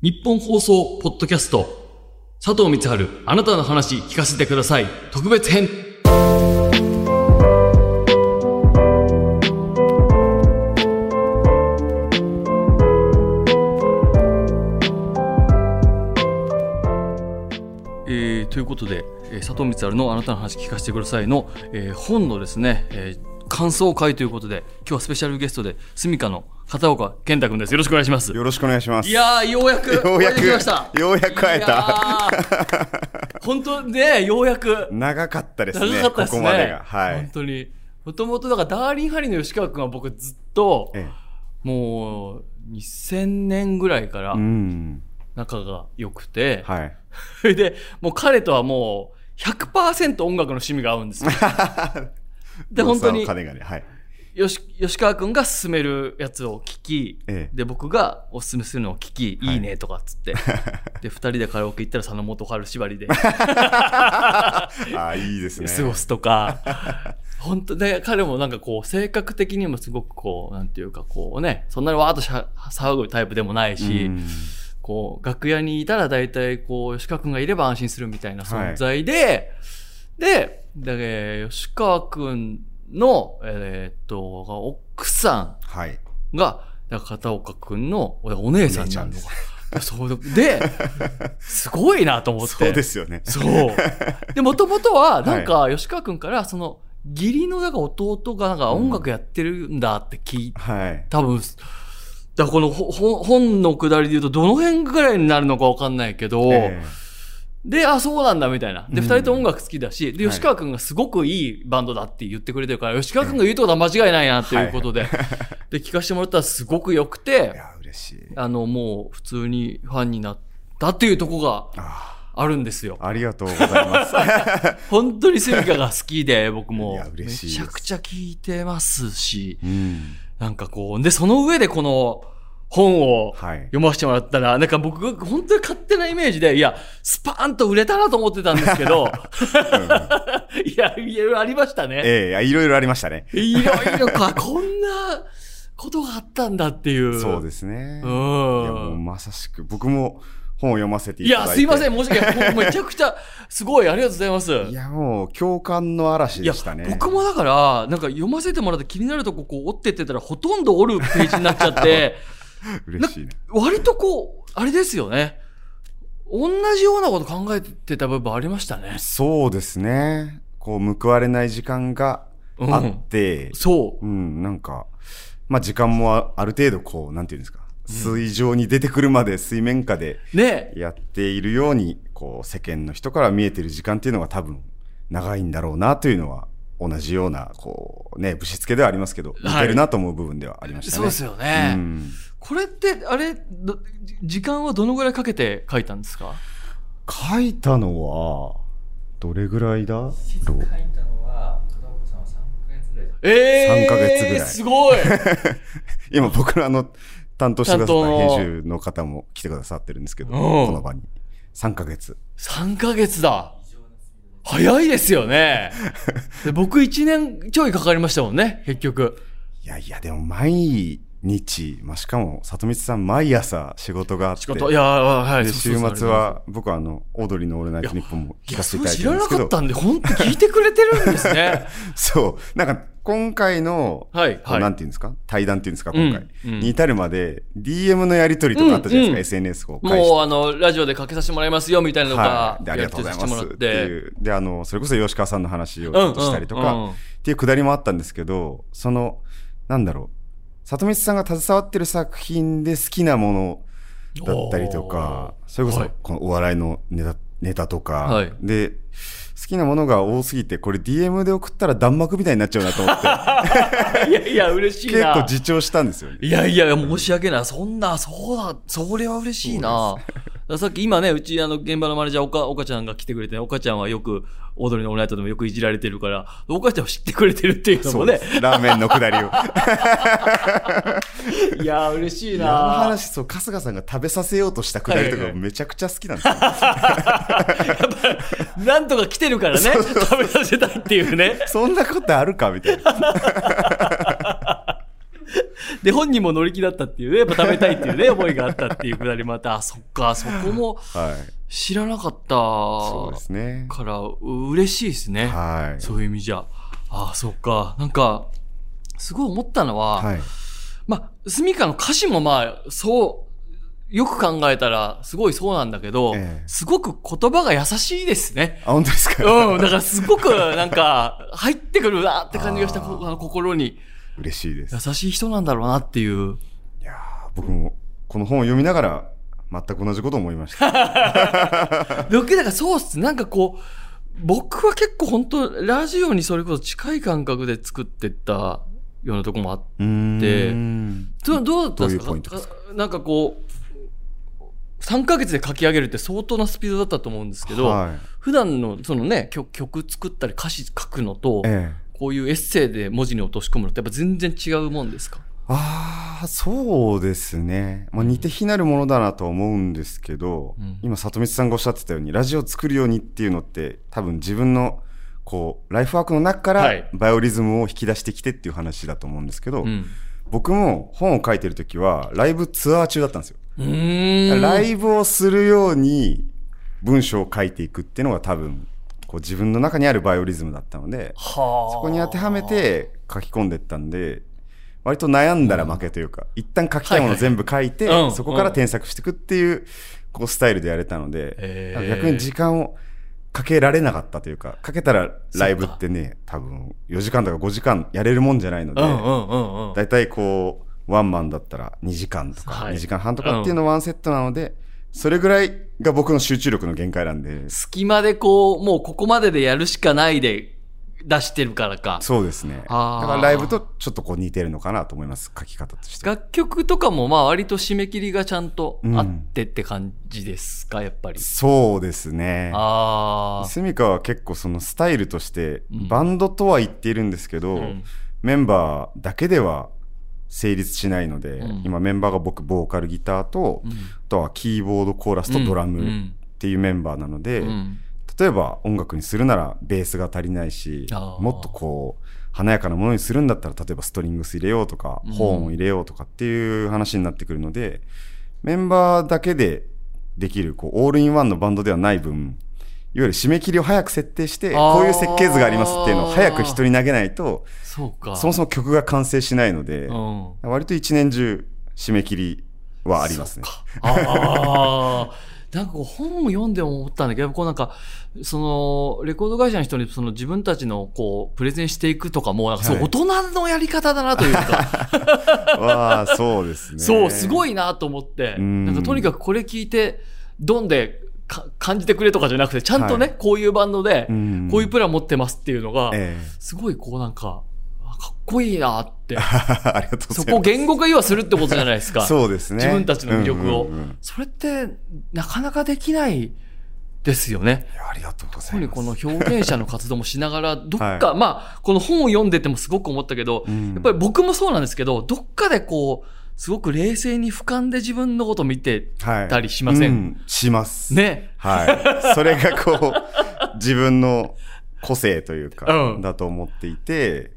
日本放送ポッドキャスト。佐藤光春あなたの話聞かせてください。特別編。えーということで、えー佐藤光春のあなたの話聞かせてくださいの、えー本のですね、えー感想会ということで今日はスペシャルゲストで住処の片岡健太君ですよろしくお願いしますよろしくお願いします。いやーようやくようやくようやく会えた本当ねようやく長かったですね。長かったですねここまでが。はい。本当にもともとだからダーリンハリーの吉川君は僕ずっとえもう2000年ぐらいからえうん。仲が良くて、はい。そ れでもう彼とはもう100%音楽の趣味が合うんですよ で本当に金がね。はい。吉吉川君が勧めるやつを聞き、ええで僕がおすすめするのを聞き、はいい、いねとかっつって で2人でカラオケ行ったら佐野元春縛りで ああ、いいですね。過ごすとか本当で彼もなんかこう性格的にもすごくこうなんていうかこうねそんなにわーっとしゃ騒ぐタイプでもないし、うんこう楽屋にいたら大体こう吉川君がいれば安心するみたいな存在で、でで吉川君の、えーっと奥さはい。んがだから片岡君のおお姉さんになるのお姉ちかそうで、すごいなと思って。そうですよね。そう。で、もともとは、なんか、吉川くんから、その、義理の、だから弟が、なんか音楽やってるんだって聞いはい。多分、だこの本のくだりで言うと、どの辺ぐらいになるのかわかんないけど、えで、あ、そうなんだ、みたいな。で、うん二人とも音楽好きだし、で、はい吉川くんがすごくいいバンドだって言ってくれてるから、吉川くんが言うってことは間違いないな、っていうことで、で、聞かせてもらったらすごく良くえいて、や、嬉しい。あの、もう、普通にファンになったっていうとこがああるんですよ。あありがとうございます。本当にスミカが好きで、僕いもや。めちゃくちゃ聞いてますし、うん。なんかこう、で、その上でこの本をはい。読ませてもらったら、なんか僕が本当に勝手なイメージで、いや、スパーンと売れたなと思ってたんですけど、いや、いろいろありましたね。ええいやいろいろありましたね。いろいろか、こんなことがあったんだっていう。そうですね。う。いや、もうんまさしく、僕も本を読ませていいや、ただいて。すいません、申し訳ない。めちゃくちゃ、すごい、ありがとうございます。いや、もう、共感の嵐でしたね。僕もだから、なんか読ませてもらって気になるとここう折ってってたらほとんど折るページになっちゃって、嬉しいね。割とこう、あれですよね。同じようなこと考えてた部分ありましたね。そうですね。こう、報われない時間がうんあって、そうん、なんか、まあ時間もあある程度こう、なんていうんですか、水上に出てくるまで水面下でやっているように、こう、世間の人から見えてる時間っていうのが多分長いんだろうなというのは、同じような、こう、ね、ぶしつけではありますけど、似てるなと思う部分ではありましたね。そうですよね。うんこれって、あれ、ど時間はどのぐらいかけて書いたんですか？書いたのは、どれぐらいだ？ろう書いたのは片岡さんは3ヶ月ぐらいええー、3ヶ月ぐらいすごい 今僕のあの、担当してくださった編集の方も来てくださってるんですけど、うんこの場に。3ヶ月。!3 ヶ月だ早いですよね。で僕1年ちょいかかりましたもんね、結局。いやいや、でも毎日、まあ、しかも、里光さん毎朝仕事があって、仕事、いや、はい。で、週末は、僕はあの、オードリーのオールナイトニッポンも聞かせそていただいてるんですけど。れ知らなかっ、たんで、本当聞いてくれてるんですね。そう、なんか、今回の、はいはい。なんていうんですか？対談っていうんですか？今回、うん。うんに至るまで、DM のやりとりとかあったじゃないですか、うん。うん SNS を。もう、あの、ラジオでかけさせてもらいますよ、みたいなのがは、い。で、ありがとうございます。ってやいう。で、あの、それこそ吉川さんの話をちうんょっとしたりとか、うんうん。っていうくだりもあったんですけど、その、なんだろう、里光さんが携わってる作品で好きなものだったりとか、それこそはいこのお笑いのネタネタとか、はいで、好きなものが多すぎて、これ DM で送ったら弾幕みたいになっちゃうなと思って、いやいや、嬉しい結な。構自重したんですよね。いやいや、申し訳ない。そんな、そうだ、それは嬉しいな。さっき今ね、うち、あの、現場のマネージャー、おか、おかちゃんが来てくれて、おかちゃんはよく、オードリーのオールナイトでもよくいじられてるから、おかちゃんを知ってくれてるっていうのもね。ラーメンのくだりを。いや、嬉しいいやあのな。話、そう、春日さんが食べさせようとしたくだりとかめちゃくちゃ好きなんですよ。なんとか来てるからね、食べさせたいっていうね。そんなことあるか？みたいな。で、本人も乗り気だったっていうね、やっぱ食べたいっていうね、思いがあったっていうくだりもあって、あ、そっか、そこもはい。知らなかったそうですね。から、う嬉しいですね。はい。そういう意味じゃ。あ、そっか。なんか、すごい思ったのは、はい。まあ、スミカの歌詞もまあ、そう、よく考えたら、すごいそうなんだけど、ええすごく言葉が優しいですね。あ、本当ですか？うん、だからすごくなんか、入ってくるなって感じがした、心に。嬉しいです。優しい人なんだろうなっていう。いやー僕もこの本を読みながら全く同じことを思いました。僕、だからそうっす。なんかこう、僕は結構本当ラジオにそれこそ近い感覚で作ってったようなとこもあって、うどどうだったんですか？ですか？あなんかこう、3ヶ月で書き上げるって相当なスピードだったと思うんですけど、はい。普段のそのね曲、曲作ったり歌詞書くのと、ええ。こういうエッセイで文字に落とし込むのってやっぱ全然違うもんですか？ああ、そうですね。まあ、似て非なるものだなとは思うんですけど、うん今、里光さんがおっしゃってたように、ラジオを作るようにっていうのって、多分自分の、こう、ライフワークの中からはい、バイオリズムを引き出してきてっていう話だと思うんですけど、うん。僕も本を書いてるときは、ライブツアー中だったんですよ。ライブをするように文章を書いていくっていうのが多分こう自分の中にあるバイオリズムだったのではあ。そこに当てはめて書き込んでったんで割と悩んだら負けというか、一旦書きたいもの全部書いて、そこから添削していくっていうこうスタイルでやれたので、逆に時間をかけられなかったというかかけたらライブってね多分4時間とか5時間やれるもんじゃないので、うんうんうんうん。だいたいこう、ワンマンだったら2時間とか、はい。2時間半とかっていうのワンセットなので、それぐらいが僕の集中力の限界なんで、隙間でこう、もうここまででやるしかないで出してるからか。そうですね。だからライブとちょっとこう似てるのかなと思います、書き方として。楽曲とかもまあ割と締め切りがちゃんとうんあってって感じですか、やっぱり。そうですね。ああ。スミカは結構そのスタイルとして、うんバンドとは言っているんですけど、うんメンバーだけでは成立しないので、うん。今メンバーが僕、ボーカルギターと、うん。あとはキーボード、コーラスとドラムっうん。ていうメンバーなので、うん。例えば音楽にするならベースが足りないしもっとこう華やかなものにするんだったら例えばストリングス入れようとか、うん。ホーンを入れようとかっていう話になってくるのでメンバーだけでできるこうオールインワンのバンドではない分ゆる締め切りを早く設定してこういう設計図がありますっていうのを早く人に投げないとそうか。そもそも曲が完成しないのでうん。割と一年中締め切りはありますね。ああ。なんか本を読んで思ったんだけど、こうなんか、その、レコード会社の人にその自分たちのこう、プレゼンしていくとかも、なんかそう、はい大人のやり方だなというか、わあそうですね。そう、すごい。いなと思って、うんなんかとにかくこれ聞いて、ドンでか感じてくれとかじゃなくて、ちゃんとね、はいこういうバンドで、うんこういうプラン持ってますっていうのが、えすごいこうなんか、あかっこいいなって、え ありがとうございます。そこを言語化言わするってことじゃないですか。そうですね。自分たちの魅力を、うんうんうんそれってなかなかできないですよね。ありがとうござ特にいます。この表現者の活動もしながら、どっか、はまあ、この本を読んでてもすごく思ったけど、うんやっぱり僕もそうなんですけど、どっかでこう、すごく冷静に俯瞰で自分のことを見てはいたりしません？うんします。。ね。はい。それがこう、自分の個性というか、うんだと思っていて、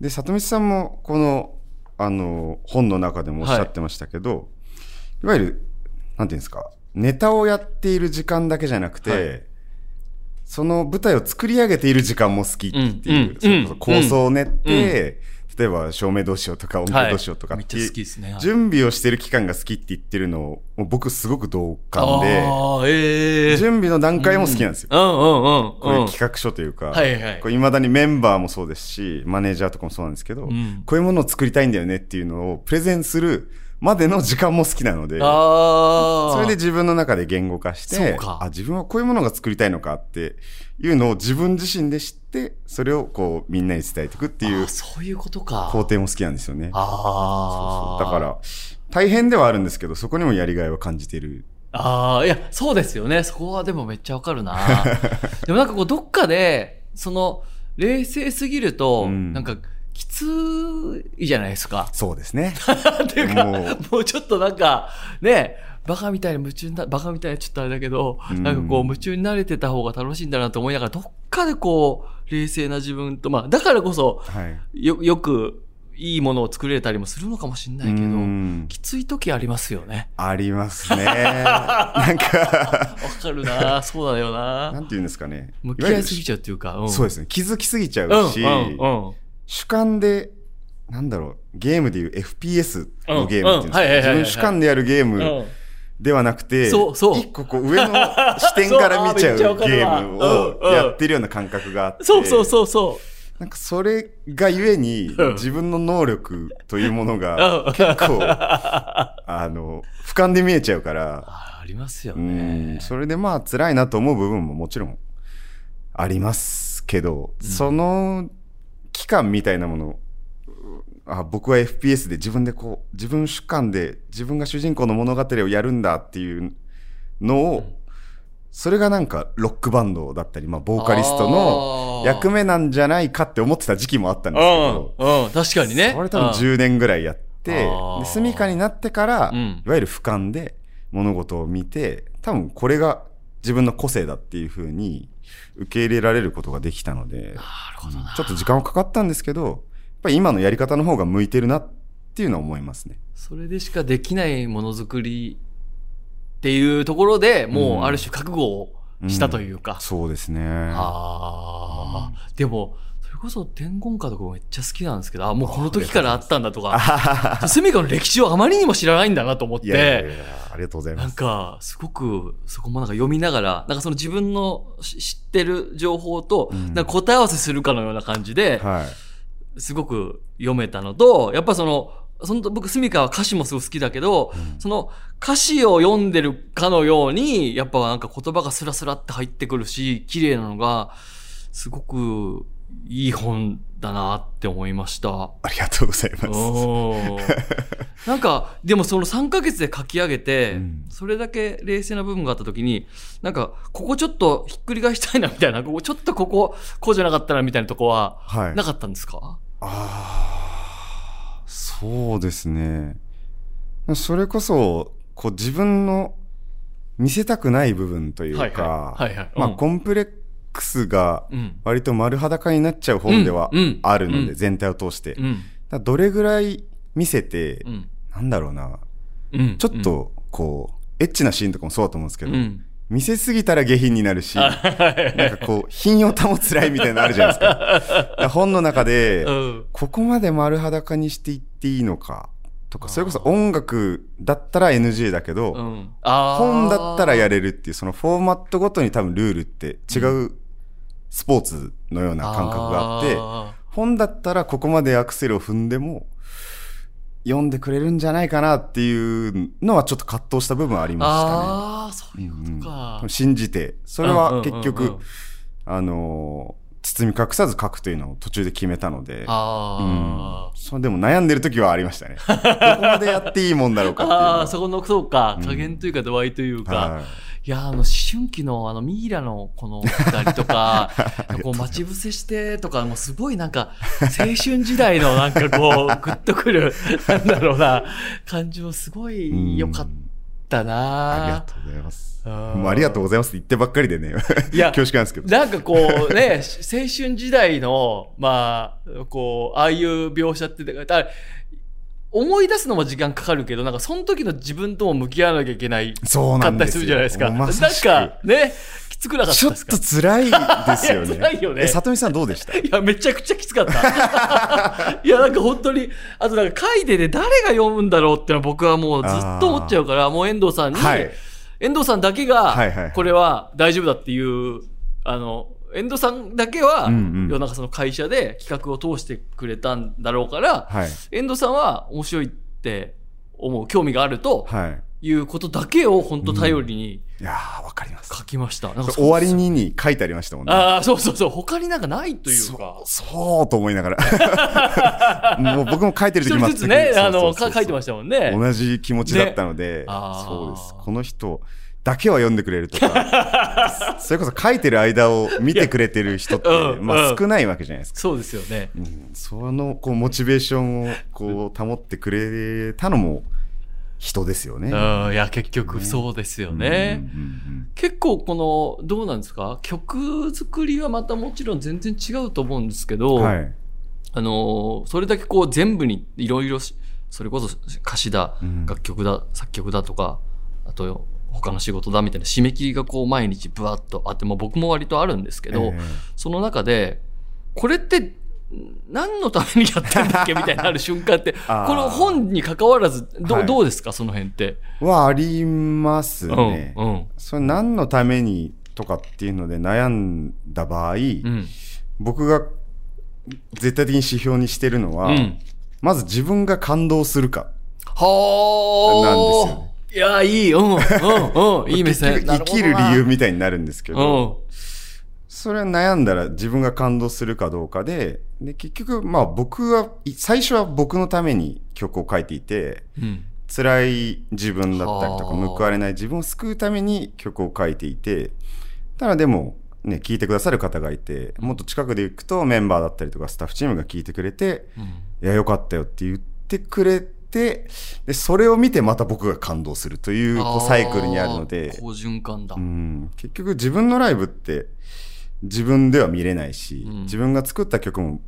で、里見さんもこの、あの、本の中でもおっしゃってましたけど、い、わゆる、なんていうんですか、ネタをやっている時間だけじゃなくて、はいその舞台を作り上げている時間も好きっていう、うんそれこそ構想を練って、うん例えば照明どうしようとか音響どうしようとかめっちゃっていう好きですね。はい。準備をしてる期間が好きって言ってるのを、僕すごく同感で、ええ準備の段階も好きなんですよ。うん。うん。うん。こううん。いう企画書というか、はいはい。こう未だにメンバーもそうですし、マネージャーとかもそうなんですけど、ん。こういうものを作りたいんだよねっていうのをプレゼンするまでの時間も好きなので。それで自分の中で言語化してあ、自分はこういうものが作りたいのかっていうのを自分自身で知って、それをこうみんなに伝えていくっていうそういうことか。工程も好きなんですよね。ああ。だから、大変ではあるんですけど、そこにもやりがいを感じている。ああ、いや、そうですよね。そこはでもめっちゃわかるな。でもなんかこう、どっかで、その、冷静すぎると、うんなんか、きついじゃないですか。そうですね。っていうか、ももううちょっとなんか、ね、バカみたいに夢中にな、バカみたいなちょっとあれだけど、うんなんかこう、夢中になれてた方が楽しいんだなと思いながら、どっかでこう、冷静な自分と、まあ、だからこそ、はい。よ、よく、いいものを作れたりもするのかもしれないけど、うんきつい時ありますよね。ありますね。なんか、わかるなそうだよななんて言うんですかね。向き合いすぎちゃうっていうか、うん、そうですね。気づきすぎちゃううんし、うんうん主観で、なんだろう、ゲームでいう FPS のゲームっていうんですか、自分主観でやるゲームうん。ではなくて、そうそう。一個こう上の視点から見ちゃうゲームをやってるような感覚があって、そうそうそうそなんかそれがゆえにうん。自分の能力というものう。がうん。結構、あの、俯瞰で見えちゃうから、あありますようねん、。それでまあ辛いなと思う部分ももちろんありますけど、その期間みたいなもの。あ僕は FPS で自分でこう自分主観で自分が主人公の物語をやるんだっていうのを、それがなんかロックバンドだったり、まあ、ボーカリストの役目なんじゃないかって思ってた時期もあったんですけど、うん、うん、確かにね。それ多分10年ぐらいやって、あー。で、住処になってから、うん。いわゆる俯瞰で物事を見て、多分これが自分の個性だっていうふうに受け入れられることができたので。ちょっと時間はかかったんですけど、やっぱり今のやり方の方が向いてるなっていうのは思いますね。それでしかできないものづくりっていうところでもうんうある種覚悟をしたというか。そうですね。ああ、でも、それこそ天言家とかめっちゃ好きなんですけど、あ、もうこの時からあったんだとか、スミカの歴史をあまりにも知らないんだなと思っいやいやいて、や、ありがとうございなんます。か、すごく、そこもなんか読みながら、なんかその自分のし知ってる情報と、うん。なんか答え合わせするかのような感じで、はい。すごく読めたのと、やっぱその、その僕、スミカは歌詞もすごい好きだけど、その歌詞を読んでるかのように、やっぱなんか言葉がスラスラって入ってくるし、綺麗なのが、すごくいい本だなって思いました。ありがとうございます。なんか、でもその3ヶ月で書き上げて、うんそれだけ冷静な部分があった時に、なんか、ここちょっとひっくり返したいなみたいな、ここちょっとここ、こうじゃなかったなみたいなとこは、はい。なかったんですか？ああ、そうですね。それこそ、こう自分の見せたくない部分というか、はいはいはいはいまあうんコンプレックスがうん。割と丸裸になっちゃう本ではあるので、うん全体を通して。どれぐらい見せて、うん。なんだろうな、うん。ちょっとこう、エッチなシーンとかもそうだと思うんですけど、うん。見せすぎたら下品になるし、なんかこう、品を保つラインみたいなのあるじゃないですか。本の中で、うん。ここまで丸裸にしていっていいのかとか、それこそ音楽だったら NG だけど、本だったらやれるっていう、そのフォーマットごとに多分ルールって違うスポーツのような感覚があって、あ本だったらここまでアクセルを踏んでも、読んでくれるんじゃないかなっていうのはちょっと葛藤した部分はありーましたね。あー、そういうことか。うん。信じて、それは結局、うんうんうん。うんあのー包み隠さず書くというのを途中で決めたので、うん。そうでも悩んでる時はありましたね。どこまでやっていいもんだろうかっていうああ、そこの、そうか、うん。加減というか度合いというか、はいいや、あの、思春期の、あの、ミイラのこの二人とか、こう、待ち伏せしてとか、もうすごいなんか、青春時代のなんかこう、グッとくる、なんだろうな、感じもすごい良かったなありがとうございます。もうありがとうございますって言ってばっかりでね、いや恐縮なんですけど。なんかこうね、青春時代の、まあ、こう、ああいう描写って、だから思い出すのも時間かかるけど、なんかその時の自分とも向き合わなきゃいけないそうかったりすなんですよ。るじゃないですか。なんかね、きつくなかっちょったですか？と辛いですよね。辛いよねえ、里見さんどうでした？いや、めちゃくちゃきつかった。いや、なんか本当に、あとなんか書いてて誰が読むんだろうってのは僕はもうずっと思っちゃうから、もう遠藤さんに、はい。遠藤さんだけはいはいはい、がこれは大丈夫だっていう、あの、遠藤さんだけは、うんうん要はなんかその会社で企画を通してくれたんだろうから、はい。遠藤さんは面白いって思う、興味があるとはい。いうことだけを本当頼りにいやー、わかります。書きました。終わりにに書いてありましたもんね。ああ、そうそうそう。他になんかないというそか。そうと思いながら。もう僕も書いてる時一人ずつね、あの、か書いてまししたもんね。同じ気持ちだったので、あーそうです。この人だけは読んでくれるとか、それこそ書いてる間を見てくれてる人って、まあうん少ないわけじゃないですか。そうですよね。うんそのこうモチベーションをこう保ってくれたのも人ですよね。うん、いや、結局そうですよね。うんうん結構この、どうなんですか？曲作りはまたもちろん全然違うと思うんですけど、うんはい。あのーそれだけこう全部にいろいろし、それこそ歌詞だ、うん楽曲だ、作曲だとか、あと他の仕事だみたいな締め切りがこう毎日ブワッとあって、まあ僕も割とあるんですけど、ええその中で、これって、ん何のためにやってんだっけ？みたいになる瞬間って、この本に関わらず、ど,、はいどうですか？その辺って。はありますね。うん。うん。それ何のためにとかっていうので悩んだ場合、うん。僕が絶対的に指標にしてるのは、うん。まず自分が感動するか。はあ。なんですよねいや、いい。うん。うん。うん。いい目線。生きる理由みたいになるんですけうど、ん。それは悩んだら自分が感動するかどうかで、で、結局、まあ僕は、い最初は僕のために曲を書いていて、うん。辛い自分だったりとか、はあ報われない自分を救うために曲を書いていて、ただでも、ね、聞いてくださる方がいて、もっと近くで行くとメンバーだったりとかスタッフチームが聞いてくれて、うん。いや、よかったよって言ってくれて、で、それを見てまた僕が感動するというこうサイクルにあるので。好循環だ。うん、結局自分のライブって自分では見れないし、うん。自分が作った曲も、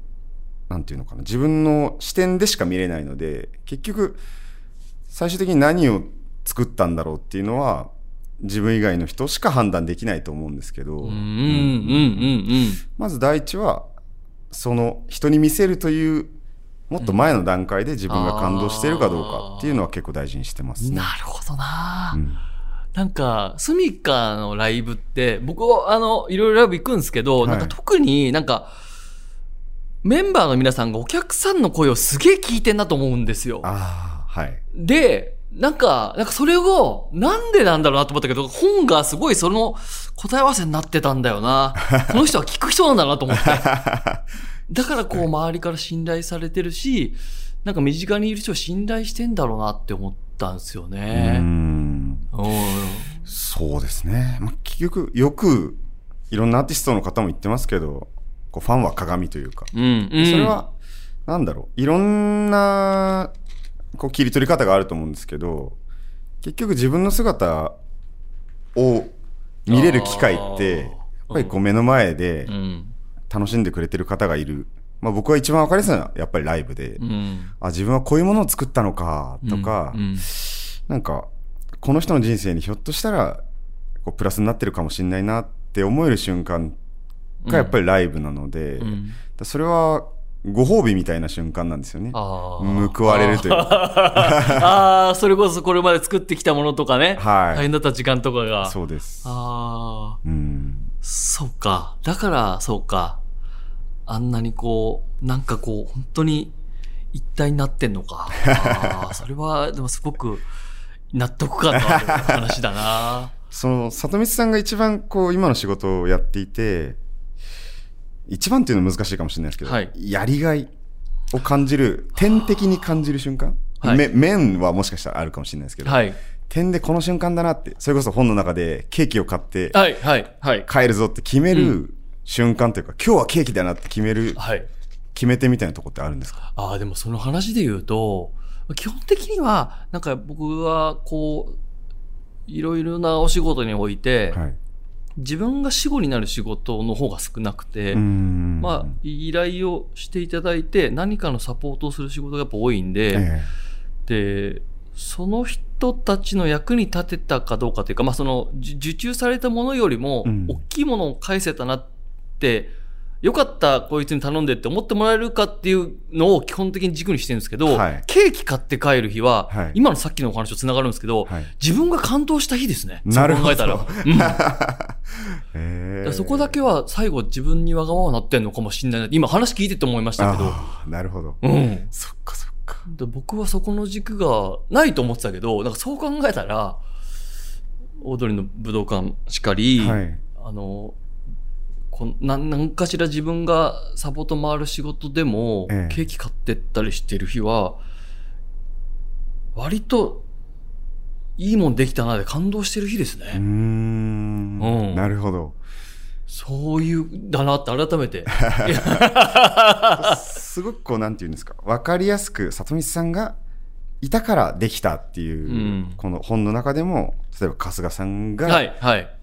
なんていうのかな、自分の視点でしか見れないので、結局、最終的に何を作ったんだろうっていうのは、自分以外の人しか判断できないと思うんですけど。まず第一は、その人に見せるという、もっと前の段階で自分が感動しているかどうかっていうのは結構大事にしてますね。なるほどな、うんなんか、スミカのライブって、僕は、あの、いろいろライブ行くんですけど、はいなんか特になんか、メンバーの皆さんがお客さんの声をすげえ聞いてんなと思うんですよ。ああ、はい。で、なんか、なんかそれを、なんでなんだろうなと思ったけど、本がすごいその答え合わせになってたんだよな。この人は聞く人なんだなと思って。だからこう周りから信頼されてるし、なんか身近にいる人を信頼してんだろうなって思ったんですようね。んうん。そうですね。まあ、結局、よく、いろんなアーティストの方も言ってますけど、こうファンは鏡というか、うん。うん。それは、なんだろう、いろんな、こう、切り取り方があると思うんですけど、結局自分の姿を見れる機会って、やっぱりこう目の前でうん。楽しんでくれてる方がいる。まあ僕は一番わかりやすいのはやっぱりライブで、うん。あ、自分はこういうものを作ったのか、とか、うん。なんか、この人の人生にひょっとしたら、こう、プラスになってるかもしれないなって思える瞬間がやっぱりライブなので、それはご褒美みたいな瞬間なんですよね。報われるというか。ああ、それこそこれまで作ってきたものとかね。はい大変だった時間とかが。そうです。ああ。うん。そうか。だから、そうか。あんなにこう、なんかこう、本当に一体になってんのか。それは、でもすごく納得感のある話だな。その、里光さんが一番こう、今の仕事をやっていて、一番っていうのは難しいかもしれないですけど、はいやりがいを感じる、点的に感じる瞬間、はいめ面はもしかしたらあるかもしれないですけど、はい。点でこの瞬間だなって、それこそ本の中でケーキを買ってはい、はい、はい。帰るぞって決める瞬間というか、今日はケーキだなって決める、はい。決め手みたいなとこってあるんですか？ああ、でもその話で言うと、基本的には、なんか僕は、こう、いろいろなお仕事において、はい。自分が死後になる仕事の方が少なくて、まあ、依頼をしていただいて、何かのサポートをする仕事がやっぱ多いんで、えで、その人たちの役に立てたかどうかというか、まあ、その、じ受注されたものよりもうん、大きいものを返せたなって、よかった、こいつに頼んでって思ってもらえるかっていうのを基本的に軸にしてるんですけど、はいケーキ買って帰る日は、はい今のさっきのお話と繋がるんですけど、はい自分が感動した日ですね。なるほど考えたら。うんええらそこだけは最後自分にわがままなってんのかもしれない今話聞いてて思いましたけど、なるほど。うん。そっかそっか。で僕はそこの軸がないと思ってたけど、なんかそう考えたら、オードリーの武道館しかり、はい。あの、こんなんなんかしら自分がサポート回る仕事でも、ええケーキ買ってったりしてる日は、割といいもんできたなで感動してる日ですね。んうんなるほど。そういう、だなって改めて。すごくこう、なんていうんですか、わかりやすく、里見さんがいたからできたっていう、うんこの本の中でも、例えば春日さんはがい、はい。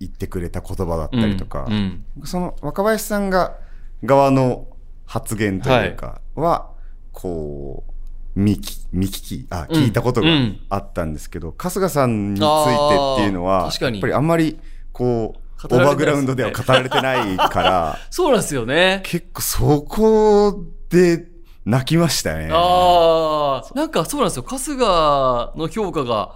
言ってくれた言葉だったりとか、うんうん。その若林さんが側の発言というかは、こう、見き、見聞き、あ、聞いたことがうん。あったんですけど、春日さんについてっていうのは、あー確かに。やっぱりあんまり、こう、オーバーグラウンドでは語られてないから、そうなんですよね。結構そこで泣きましたね。ああ、なんかそうなんですよ。春日の評価が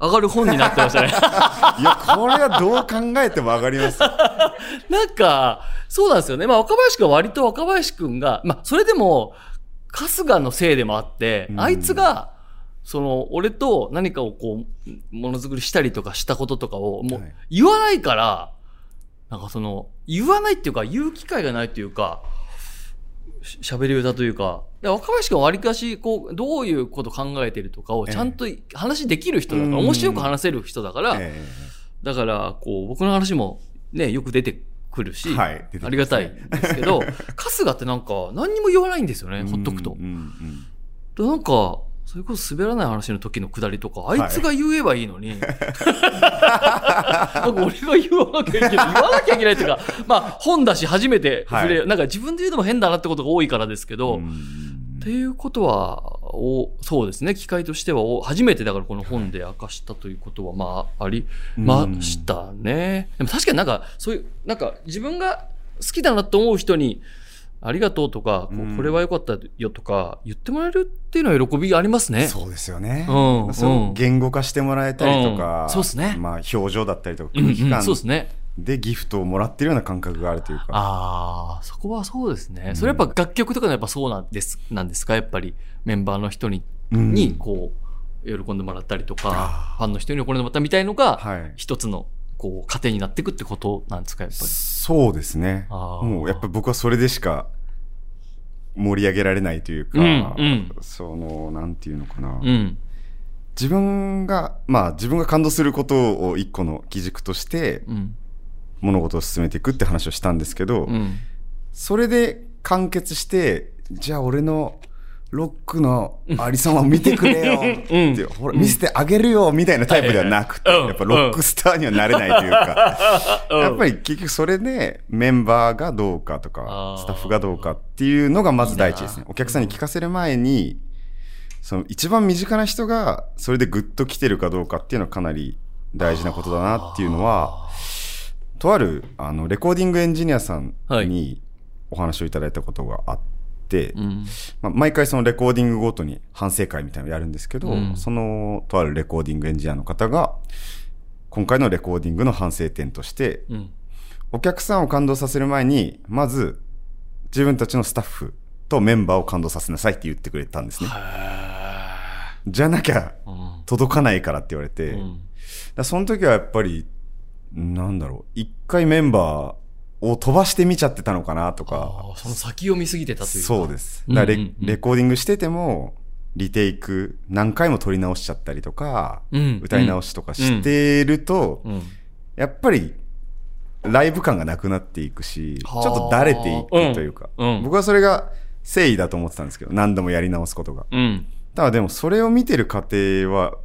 上がる本になってましたね。いや、これはどう考えても上がりますよ。なんか、そうなんですよね。まあ、若林くんは割と若林くんが、まあ、それでも、春日のせいでもあって、うんあいつが、その、俺と何かをこう、ものづくりしたりとかしたこととかを、もうはい、言わないから、なんかその、言わないっていうか、言う機会がないっていうか、し喋り歌というか、で若林くんは割かし、こう、どういうこと考えてるとかをちゃんと話できる人だから、うん。面白く話せる人だから、えだから、こう、僕の話もね、よく出てくるし、はいありがたいんですけど、春日ってなんか何にも言わないんですよね、えほっとくと。でなんか、それこそ滑らない話の時のくだりとか、あいつが言えばいいのに、なんか俺が言わなきゃいけない、言わなきゃいけないっていうか、まあ本だし初めて触れ、はい。なんか自分で言うのも変だなってことが多いからですけど、うんっていうことは、おそうですね、機会としてはお初めてだからこの本で明かしたということは、まあ、ありましたね。でも確かになんか、そういう、なんか自分が好きだなと思う人に、ありがとうとか、こううんこれは良かったよとか、言ってもらえるっていうのは喜びありますね。そうですよね。うんそれう言語化してもらえたりとか、うんそうっすねまあ表情だったりとかうんうん空気感そうですね。でギフトをもらってるような感覚があるというか。ああ、そこはそうですね。うんそれやっぱ楽曲とかのやっぱそうなんです、なんですか？やっぱりメンバーの人に、うんにこう、喜んでもらったりとかあ、ファンの人に喜んでもらったみたいのが、はい。一つの、こう、糧になっていくってことなんですか、やっぱり。そうですね。もうやっぱり僕はそれでしか盛り上げられないというか、うんうんその、なんていうのかな。うん。自分が、まあ自分が感動することを一個の基軸としてうん。物事を進めていくって話をしたんですけど、うん。それで完結して、じゃあ俺のロックのありさまを見てくれよって、ほら見せてあげるよみたいなタイプではなくて、やっぱロックスターにはなれないというか、うん。やっぱり結局それでメンバーがどうかとあかー、スタッフがどうかっていうのがまず第一ですね。お客さんに聞かせる前に、その一番身近な人がそれでグッと来てるかどうかっていうのはかなり大事なことだなっていうのは、とあるあのレコーディングエンジニアさんはいにお話をいただいたことがあって、うん。まあ、毎回そのレコーディングごとに反省会みたいなのをやるんですけど、うんそのとあるレコーディングエンジニアの方が今回のレコーディングの反省点としてうん。お客さんを感動させる前にまず自分たちのスタッフとメンバーを感動させなさいって言ってくれたんですね。じゃなきゃうん。届かないからって言われて、うん。らその時はやっぱりなんだろう一回メンバーを飛ばしてみちゃってたのかなとかその先を見すぎてたというか。そうです。だレ,、うんうんうんレコーディングしてても、リテイク何回も撮り直しちゃったりとか、うん歌い直しとかしてると、うん。やっぱり、ライブ感がなくなっていくし、ちょはあっとだれていくというか、僕はそれが誠意だと思ってたんですけど、何度もやり直すことが。うん。ただでもそれを見てる過程は、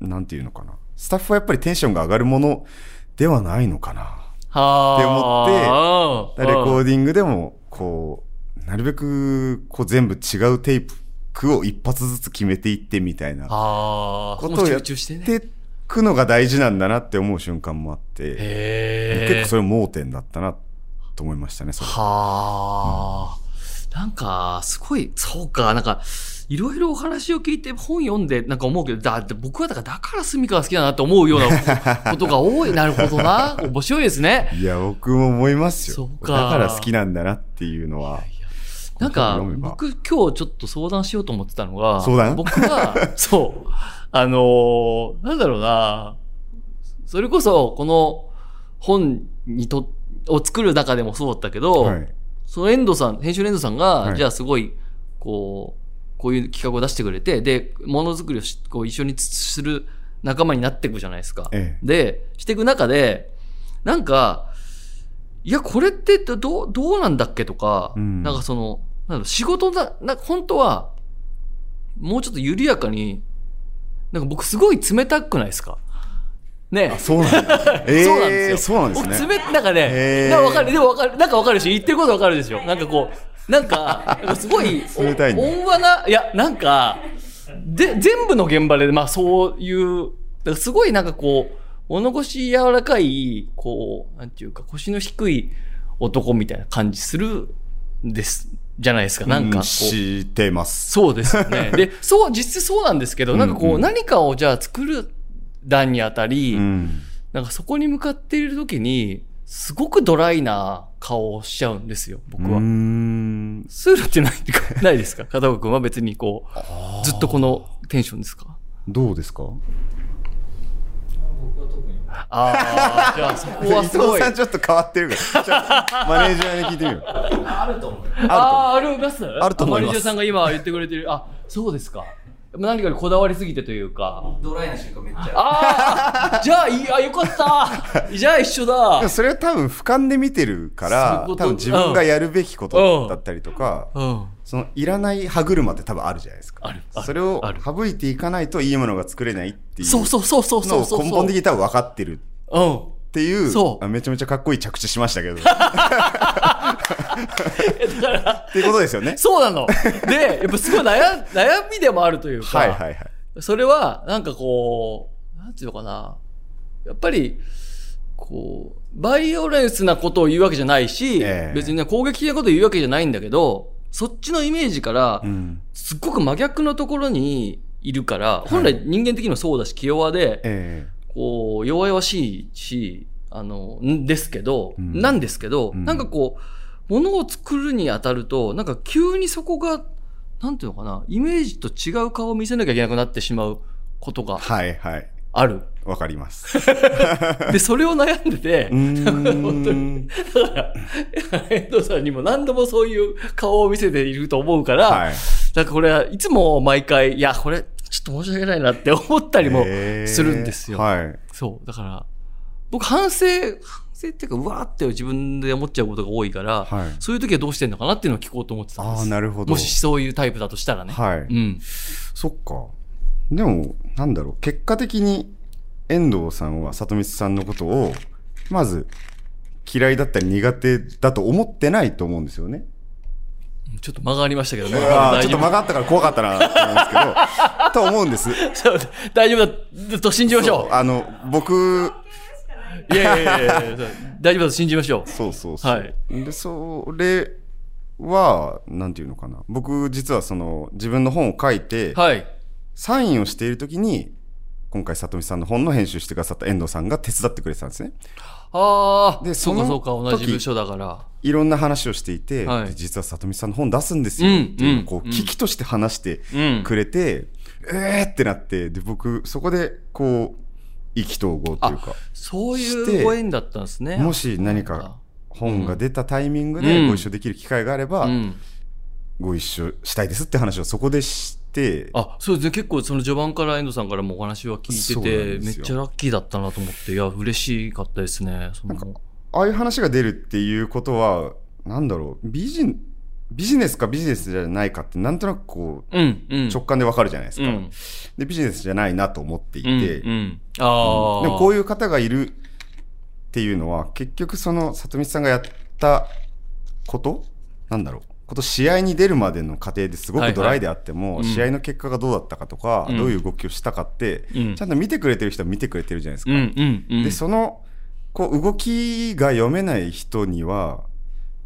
なんていうのかな。スタッフはやっぱりテンションが上がるものではないのかな。はあ。レコーデディングでも、こう、なるべく、こう全部違うテープを一発ずつ決めていってみたいなああ。ことをやっ集中してくのが大事なんだなって思う瞬間もあって。結構それ盲点だったなと思いましたね、それ。はあ、なんか、すごい、そうか、なんか、いろいろお話を聞いて本読んでなんか思うけど、だって僕はだからだからスミカが好きだなって思うようなことが多い。なるほどな。面白いですね。いや、僕も思いますよ。そうかだから好きなんだなっていうのは。なんか読め、ば僕今日ちょっと相談しようと思ってたのが、相談？僕は、そう、あのーなんだろうな、それこそこの本にと、を作る中でもそうだったけど、はい。その遠藤さん、編集の遠藤さんが、はいじゃあすごい、こう、こういう企画を出してくれて、で、ものづくりをしこう一緒にする仲間になっていくじゃないですか。ええで、していく中で、なんか、いや、これってどう、どうなんだっけとか、うんなんかその、なんだろう仕事だ、なんか本当は、もうちょっと緩やかに、なんか僕すごい冷たくないですか？ねあ、そうなんだ。ええそうなんですよ。そうなんですね。僕冷た、なんかね、へーなんかわかる、でもわかる、なんかわかるし、言ってることわかるでしょ。なんかこう、なんか、すごい、温和な、いや、なんか、で、全部の現場で、まあそういう、すごいなんかこう、物腰柔らかい、こう、なんていうか、腰の低い男みたいな感じするんです、じゃないですか。なんかこう。してます。そうですよね。で、そう、実際そうなんですけど、なんかこう、何かをじゃあ作る段にあたり、うん。なんかそこに向かっている時に、すごくドライな顔をしちゃうんですよ、僕うーは。ん。スールってないないですか？片岡君は別にこう、ずっとこのテンションですか？どうですか？僕は特にああ、じゃあそこは 伊すごい。藤さんちょっと変わってるから。マネージャーに聞いてみよう。あると思う。ああ、ありますあると思いますマネージャーさんが今言ってくれてる。あ、そうですか。何かにこだわりすぎてというか。ドライな瞬間めっちゃああ、じゃあいい、あ、よかった。じゃあ一緒だ。それは多分俯瞰で見てるから、多分自分がやるべきことだったりとか、うん。そのいらない歯車って多分あるじゃないですか。あるあるそれを省いていかないといいものが作れないっていうそうそうそうそうそのをうそう。根本的に多分分かってるうん。っていう、そうあめちゃめちゃかっこいい着地しましたけど。っだから、ていうことですよね。そうなの。で、やっぱすごい悩悩みでもあるというか、はいはいはい。それは、なんかこう、なんていうのかな。やっぱり、こう、バイオレンスなことを言うわけじゃないし、ええ別にね、攻撃的なことを言うわけじゃないんだけど、そっちのイメージから、うん。すっごく真逆のところにいるから、本来人間的にもそうだし、気弱で、えこう、弱々しいし、あの、んですけど、うんなんですけど、うんなんかこう、ものを作るにあたると、なんか急にそこが、なんていうのかな、イメージと違う顔を見せなきゃいけなくなってしまうことがえはいはい。ある。わかります。で、それを悩んでてう、ーん。だから、遠藤さんにも何度もそういう顔を見せていると思うから、はい。だからこれはいつも毎回、いや、これ、ちょっと申し訳ないなって思ったりもするんですよ。はい。そう。だから、僕反省、反省っていうか、うわーって自分で思っちゃうことが多いから、はいそういう時はどうしてんのかなっていうのを聞こうと思ってたんです。ああ、なるほど。もしそういうタイプだとしたらね。はい。うん。そっか。でも、なんだろう。結果的に、遠藤さんは里光さんのことを、まず、嫌いだったり苦手だと思ってないと思うんですよね。ちょっと間がありましたけどね。ちょっと大丈曲がったから怖かったなと思うんですけど、と思うんです。大丈夫だと信じましょあの、僕、う。いやいやいやいや大丈夫だと信じましょう。そうそうそう。はいで、それは、なんていうのかな。僕、実はその、自分の本を書いて、はい。サインをしているときに、今回、里見さんの本の編集してくださった遠藤さんが手伝ってくれてたんですね。ああ、でそうかそのそうか、同じ部署だから。いろんな話をしていて、はいで実は里見さんの本出すんですようんっていうのをこう、うん危機として話してうん。くれて、えーってなって、で、僕、そこで、こう、意気投合というか、そういうご縁だったんですね。もし何か本が出たタイミングでうんご一緒できる機会があれば、うん。ご一緒したいですって話をそこでして、あ、そうですね。結構その序盤から遠藤さんからもお話は聞いてて、めっちゃラッキーだったなと思って、いや、嬉しかったですね。そのなんかああいう話が出るっていうことは、なんだろう、ビジン、ビジネスかビジネスじゃないかってなんとなくこう、うん、うん。直感でわかるじゃないですか、うん。で、ビジネスじゃないなと思っていうん、て、うん。ああ。でもこういう、いう方がいるっていうのは、結局その、里見さんがやったこと？なんだろう。こと試合に出るまでの過程ですごはいはいくドライであっても、うん試合の結果がどうだったかとか、うんどういう動きをしたかって、うんちゃんと見てくれてる人は見てくれてるじゃないですか。うん、うん、うん。で、その、こう、動きが読めない人には、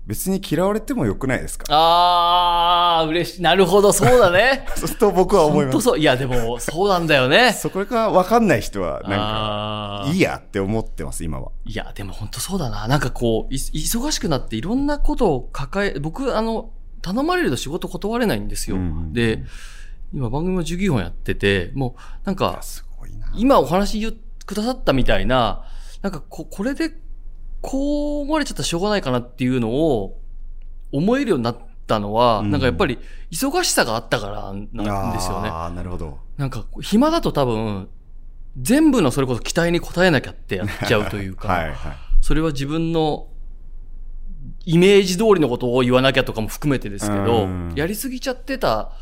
別に嫌われてもよくないですか？ああ、嬉しい。なるほど、そうだね。そうと僕は思います。本当そう。いや、でも、そうなんだよね。そこが分かんない人は、なんか、いいやって思ってます、今は。いや、でも本当そうだな。なんかこう、い忙しくなっていろんなことを抱え、僕、あの、頼まれると仕事断れないんですよ。うんうんで、今番組も授業やってて、もう、なんか。今お話言くださったみたいな、なんかこ、これで、こう思われちゃったらしょうがないかなっていうのを思えるようになったのは、うんなんかやっぱり忙しさがあったからなんですよね。ああ、なるほど。なんか、暇だと多分、全部のそれこそ期待に応えなきゃってやっちゃうというか、はいはい。それは自分のイメージ通りのことを言わなきゃとかも含めてですけどうん、やりすぎちゃってた、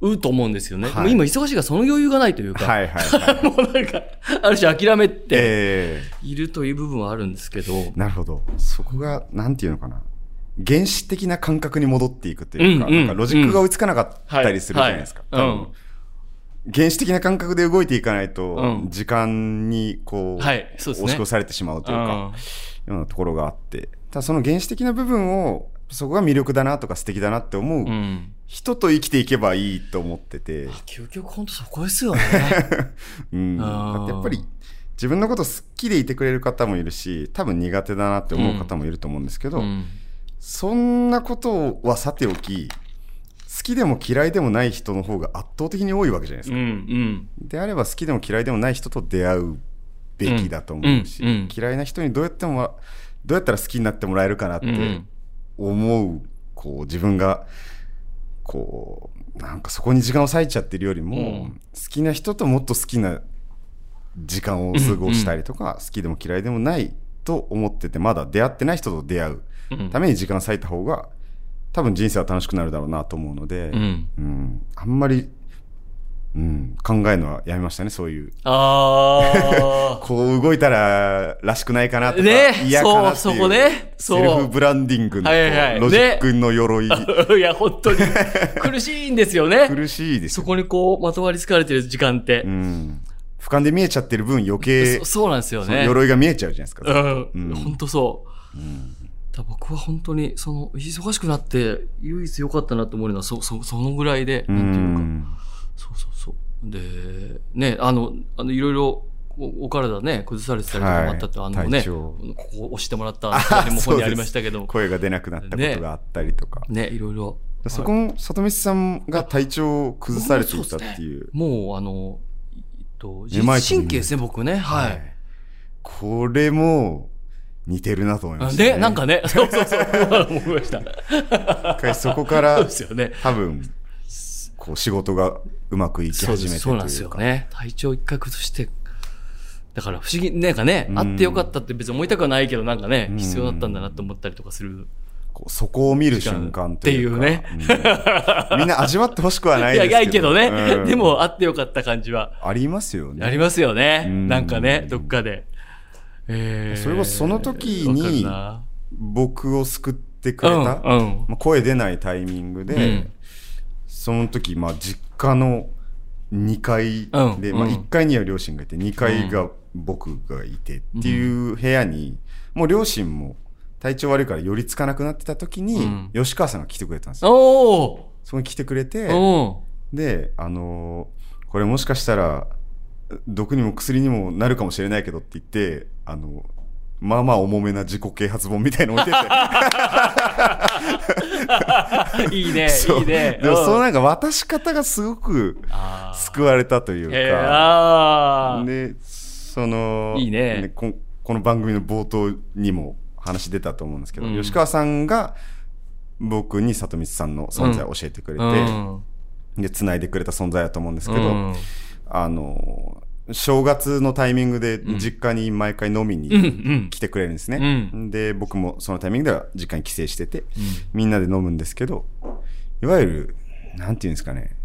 うと思うんですよね。はい。今忙しいからその余裕がないというか、はいはいはい。もうなんか、ある種諦めてえいるという部分はあるんですけど、えなるほど。そこが、なんていうのかな。原始的な感覚に戻っていくというか、うんうん。なんかロジックが追いつかなかったりするじゃないですか。はい。はい。多分。原始的な感覚で動いていかないと、うん。時間にこう、はい。ね。押し越されてしまうというか、ようなところがあって、ただその原始的な部分を、そこが魅力だなとか素敵だなって思う、うん。うん。人と生きていけばいいと思ってて、究極本当そこですよね。うん、だってやっぱり自分のこと好きでいてくれる方もいるし、多分苦手だなって思う方もいると思うんですけど、うん。そんなことはさておき、好きでも嫌いでもない人の方が圧倒的に多いわけじゃないですうん。か。うん。であれば好きでも嫌いでもない人と出会うべきだと思うし、うんうん嫌いな人にどうやってもどうやったら好きになってもらえるかなってうん思う、こう自分がこうなんかそこに時間を割いちゃってるよりも、うん好きな人ともっと好きな時間を過ごしたりとか、好きでも嫌いでもないと思っててまだ出会ってない人と出会ううん。ために時間を割いた方が多分人生は楽しくなるだろうなと思うので、うん。うんあんまり、うん、考えるのはやめましたね、そういう。あ こう動いたららしくないかなとか、ね嫌かなっていうそうそこねそうセルフブランディングのはいはいロジックの鎧、あ。いや、本当に 苦しいんですよね。苦しいですよ。そこにこう、まとわりつかれてる時間ってう。ん。俯瞰で見えちゃってる分余計そ、そうなんですよね。鎧が見えちゃうじゃないですか。うん。うん本当そう。だから僕は本当に、その、忙しくなって、唯一良かったなと思うのは、そ、そ、そのぐらいで、うなんていうか。そうそう。で、ね、あの、あの、いろいろ、おお体ね、崩されてたりとかもあったって、はいあのね、ここ押してもらったあれも本にありましたけど、声が出なくなったことがあったりとか。ね、いろいろ。そこも、里見さんが体調を崩されていたっていう。もう、あの、えっと、神経ですね、僕ね。はい。これも、似てるなと思いました、で、なんかね、そうそうそう、思いました。一回そこかそうらで、すよね。多分、こう仕事がうまくいき始めてすそうなんです。よね。体調一回崩して、だから不思議、なんかね、うんあってよかったって別に思いたくはないけど、なんかねう、ん必要だったんだなって思ったりとかする。こうそこを見る瞬間。っていううんみんな味わってほしくはないですけど。いやけどね、うんでもあってよかった感じはありますよね。ありますよね。うんなんかね、どっかで。えーそれこそその時わに僕を救ってくれた、うん、うん。まあ、声出ないタイミングで、うんその時、まあ、実家の2階で、まあ、うん。うん1階には両親がいて、2階が僕がいてっていう部屋に、もう両親も体調悪いから寄りつかなくなってた時に、うん。吉川さんが来てくれたんですよ。そこに来てくれて、おで、あのーこれもしかしたら、毒にも薬にもなるかもしれないけどって言って、あの、まあまあ重めな自己啓発本みたいなの置いてて。ー いいね、いいね。でもそのうん。なんか渡し方がすごく救われたというか。で、その、いいね。ここの番組の冒頭にも話出たと思うんですけど、うん。吉川さんが僕に里光さんの存在を教えてくれて、うん。で、繋いでくれた存在だと思うんですけど、うん。あの、正月のタイミングで実家に毎回飲みにん来てくれるんですね。うで、僕もそのタイミングでは実家に帰省してて、みんなで飲むんですけど、いわゆる、なんていうんですかね、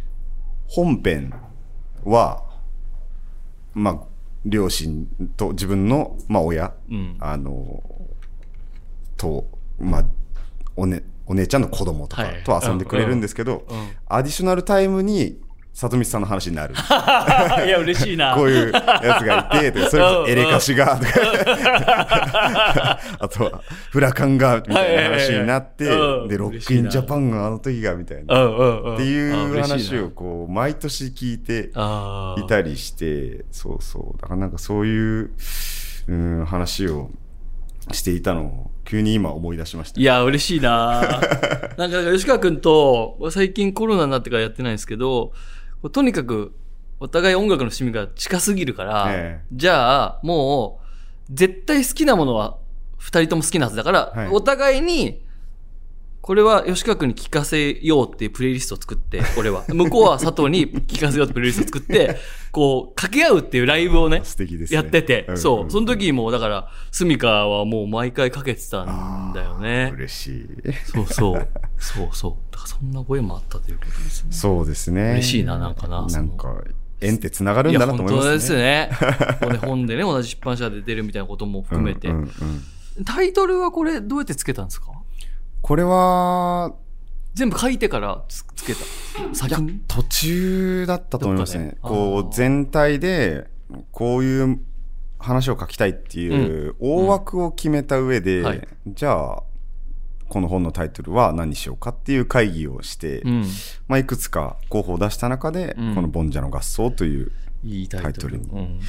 本編は、まあ、両親と自分の、まあ、親、うん。あの、と、まあ、おね、お姉ちゃんの子供とかはいと遊んでくれるんですけど、アディショナルタイムに、里見さんの話になる。いや、嬉しいな。こういうやつがいて、それこそエレカシが、とか、あとは、フラカンが、みたいな話になって、で、ロックインジャパンがあの時が、みたいな。っ。ていう話なをこう、毎年聞いていたりして、そうそう。だからなんかそういう、うん、話をしていたのを、急に今思い出しました。いや、嬉しいななんか、吉川くんと、最近コロナになってからやってないんですけど、とにかく、お互い音楽の趣味が近すぎるから、ええ。じゃあ、もう、絶対好きなものは二人とも好きなはずだから、はい。お互いに、これは吉川くんに聞かせようっていうプレイリストを作って、俺は。向こうは佐藤に聞かせようってプレイリストを作って、こう、掛け合うっていうライブをね、素敵ですね。やってて、んそう。その時も、だから、スミカはもう毎回かけてたんだよね。嬉しい。そうそう。そうそう。だからそんなご縁もあったということですね。そうですね。嬉しいななんかななんか、縁って繋がるんだなと思いますね。ですね。本でね、同じ出版社で出るみたいなことも含めて。うんうんうんタイトルはこれ、どうやってつけたんですか？これは、全部書いてからつつけた。先に？途中だったと思いますね。こう全体で、こういう話を書きたいっていう大枠を決めた上で、はいじゃあ、この本のタイトルは何にしようかっていう会議をして、うん。まあ、いくつか候補を出した中で、うんこの「ボンジャの合奏」といういいタイトル。タイトルうん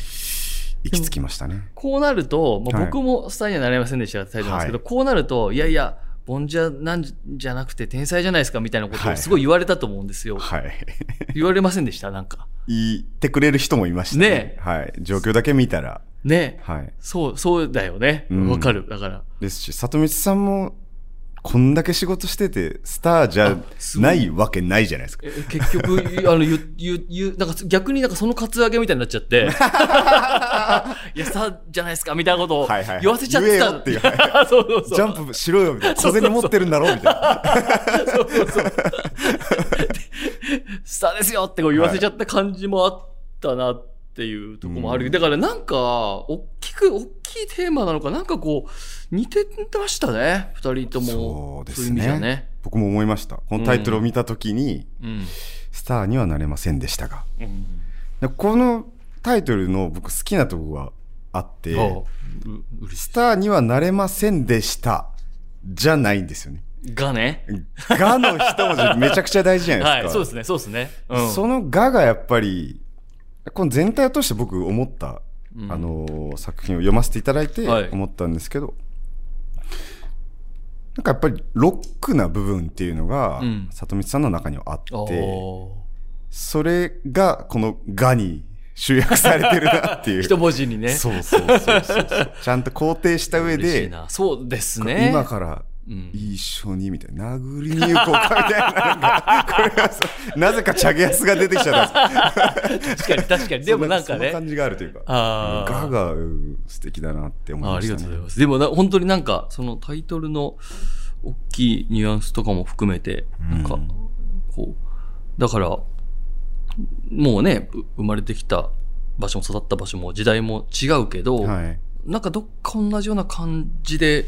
行き着きましたね。こうなると、まあ、はい僕もスターにはなれませんでしたタイトルですけど、はこうなると、いやいや、ボンジャなんじゃなくて天才じゃないですかみたいなことはいをすごい言われたと思うんですよ。はい。言われませんでした？なんか。言ってくれる人もいましたね。ねはい。状況だけ見たら。ね。はい。そう、そうだよね。うんわかる。だから。ですし、里光さんも、こんだけ仕事してて、スターじゃないわけないじゃないですか。え結局、あの、言う、言う、言う、なんか逆になんかそのカツアゲみたいになっちゃって、いや、さ、じゃないですか、みたいなことをはいはいはい言わせちゃってた。っていう そうそうそう。ジャンプしろよみたいな。小銭持ってるんだろうみたいな。そうそうそう。スターですよってこう言わせちゃった感じもあったなっていうところもある。うんだからなんか、大きく、大きいテーマなのか、なんかこう、似てましたね。二人とも。そうですねね。僕も思いました。このタイトルを見たときに、うん。スターにはなれませんでしたが。うん。でこのタイトルの僕好きなところがあって、スターにはなれませんでした。じゃないんですよね。い。がね。がの一文字めちゃくちゃ大事じゃないですか。はい、そうですね、そうですね。うん。そのががやっぱり、この全体を通して僕思った、うんあのー作品を読ませていただいてはい思ったんですけど、なんかやっぱりロックな部分っていうのが、うん里光さんの中にはああって、ーそれがこのがに集約されてるなっていう。一文字にね。そうそうそうそう。ちゃんと肯定した上で。そうですね。今からうん一緒にみたいな、殴りに行こうかみたいな、これがそうなぜかチャゲヤスが出てきちゃったんです確かに確かに。でもなんかね。感じがあるというか、ガがうん素敵だなって思いあありました、ね。がとうございます。でもな、本当になんか、そのタイトルの大きいニュアンスとかも含めて、なんか、うんこう、だから、もうね、う生まれてきた場所も育った場所も時代も違うけど、はい。なんかどっか同じような感じで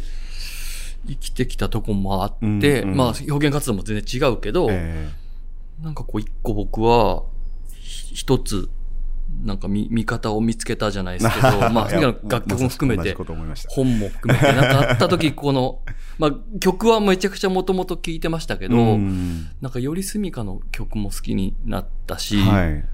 生きてきたとこもあって、うんうんまあ表現活動も全然違うけど、えなんかこう一個僕は、ひ一つ、なんか見見方を見つけたじゃないですけど、まあ、楽曲も含めて。本も含めて、なんかあった時、この、まあ、曲はめちゃくちゃもともと聴いてましたけど、うんなんかよりすみかの曲も好きになったし、はい。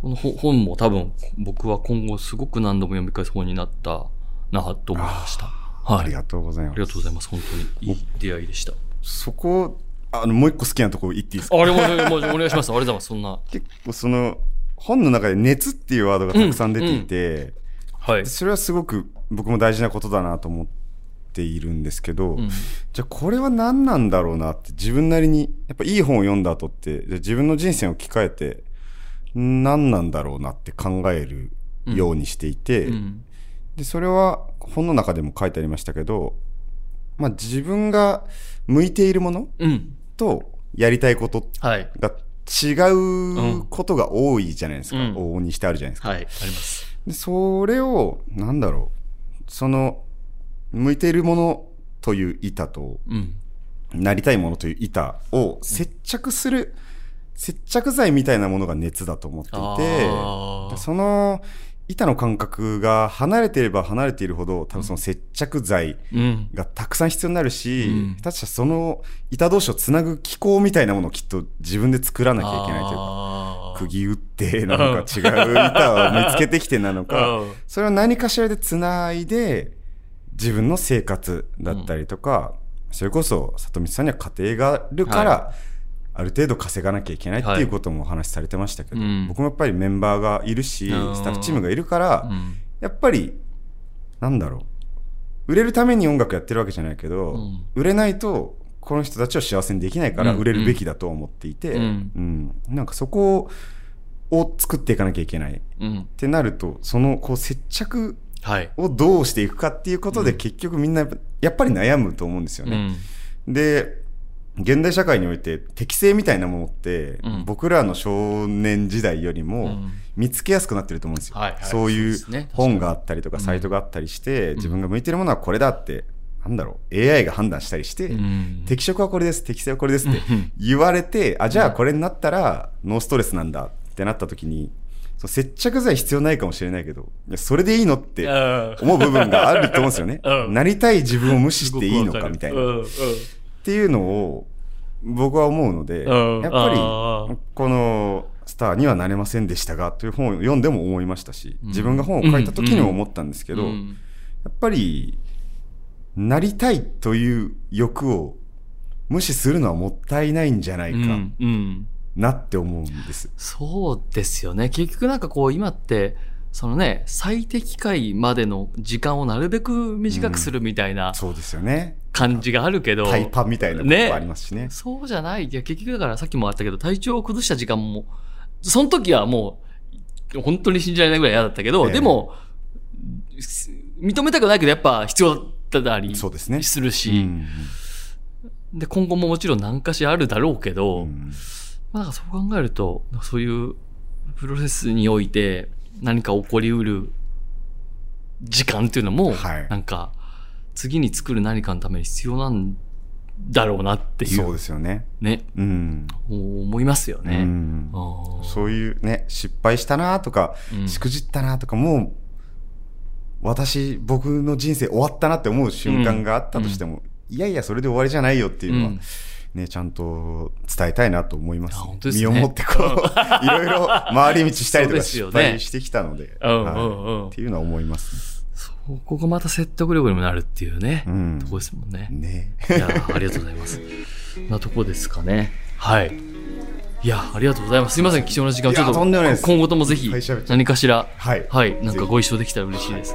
この本本も多分僕は今後すごく何度も読み返す本になったなと思いました。はい。ありがとうございあます。りがとうございます。本当にいい出会いでした。そこ、あの、もう一個好きなところ言っていいですか？あれも、もうお願いします。ありがとうございます。そんな。結構その、本の中で熱っていうワードがたくさん出ていて、はい。それはすごく僕も大事なことだなと思っているんですけど、うん。じゃあこれは何なんだろうなって自分なりに、やっぱいい本を読んだ後って、じゃあ自分の人生を置き換えて、何なんだろうなって考えるようにしていて、うん。で、それは本の中でも書いてありましたけど、まあ自分が向いているものうん。とやりたいことはい。が違うことが多いじゃないですか。うん往々にしてあるじゃないですか。はい。あります。でそれを、なんだろう。その、向いているものという板と、うん。なりたいものという板を接着する、接着剤みたいなものが熱だと思っていてその板の感覚が離れていれば離れているほど、多分その接着剤うん。がたくさん必要になるし、うん。下手したらその板同士をつなぐ機構みたいなものをきっと自分で作らなきゃいけないというか、釘打ってなのか違う板を見つけてきてなのか、うん。それを何かしらでつないで、自分の生活だったりとか、それこそ里光さんには家庭があるから、はある程度稼がなきゃいけないっていうこともお話しされてましたけど、うん僕もやっぱりメンバーがいるし、うんスタッフチームがいるから、うん。やっぱり、なんだろう。売れるために音楽やってるわけじゃないけど、うん売れないと、この人たちを幸せにできないからうん売れるべきだと思っていて、うんうんなんかそこを作っていかなきゃいけないっうん。てなると、そのこう接着はい。をどうしていくかっていうことで結局みんなやっぱり悩むと思うんですようね。ん。で、現代社会において適性みたいなものって、うん。僕らの少年時代よりうもん。見つけやすくなってると思うんですよ。はいはい。そういう本があったりとかうん。サイトがあったりして、自分が向いてるものはこれだって、なんだろう、AI が判断したりして、うん。適色はこれです、適性はこれですってうん。言われて、あ、じゃあこれになったらノーストレスなんだってなった時に、そう接着剤必要ないかもしれないけど、それでいいのってあ思う部分があると思うんですよね。うん。なりたい自分を無視していいのかみたいな。うんうんっていうのを僕は思うので、うん。やっぱりこのスターにはなれませんでしたがという本を読んでも思いましたし、うん。自分が本を書いた時にも思ったんですけど、うん。やっぱりなりたいという欲を無視するのはもったいないんじゃないかうん。うん。なって思うんです。そうですよね。結局なんかこう今って、そのね、最適解までの時間をなるべく短くするみたいなそうですよね。感じがあるけど、タイパみたいなこともありますしね。そうじゃない。いや、結局だからさっきもあったけど、体調を崩した時間も、その時はもう、本当に信じられないぐらい嫌だったけど、ええでも、す認めたくないけど、やっぱ必要だったりそうですね。するし、うんで、今後ももちろん何かしらあるだろうけど、うんまあ、なんかそう考えると、そういうプロセスにおいて何か起こりうる時間っていうのも、はいなんか次に作る何かのために必要なんだろうなっていそうう、ですよね。ね、うん。思いますようね。ん。あー。そういうね、失敗したなとか、うん。しくじったなとか、もう、私、僕の人生終わったなって思う瞬間があったとしても、いやいや、それで終わりじゃないよっていうのは、うん。ね、ちゃんと伝えたいなと思います。あ本当ですね。身をもってこう、いろいろ回り道したりとか失敗してきたので、うんはいうん。うんっていうのは思います。そこがまた説得力にもなるっていうね、うんとこですもんね。ね。いや、ありがとうございます。なとこですかね。はい。いや、ありがとうございます。すいません、貴重な時間をちょっと今後ともぜひ何かしら、はい。はい、なんかご一緒できたら嬉しいです。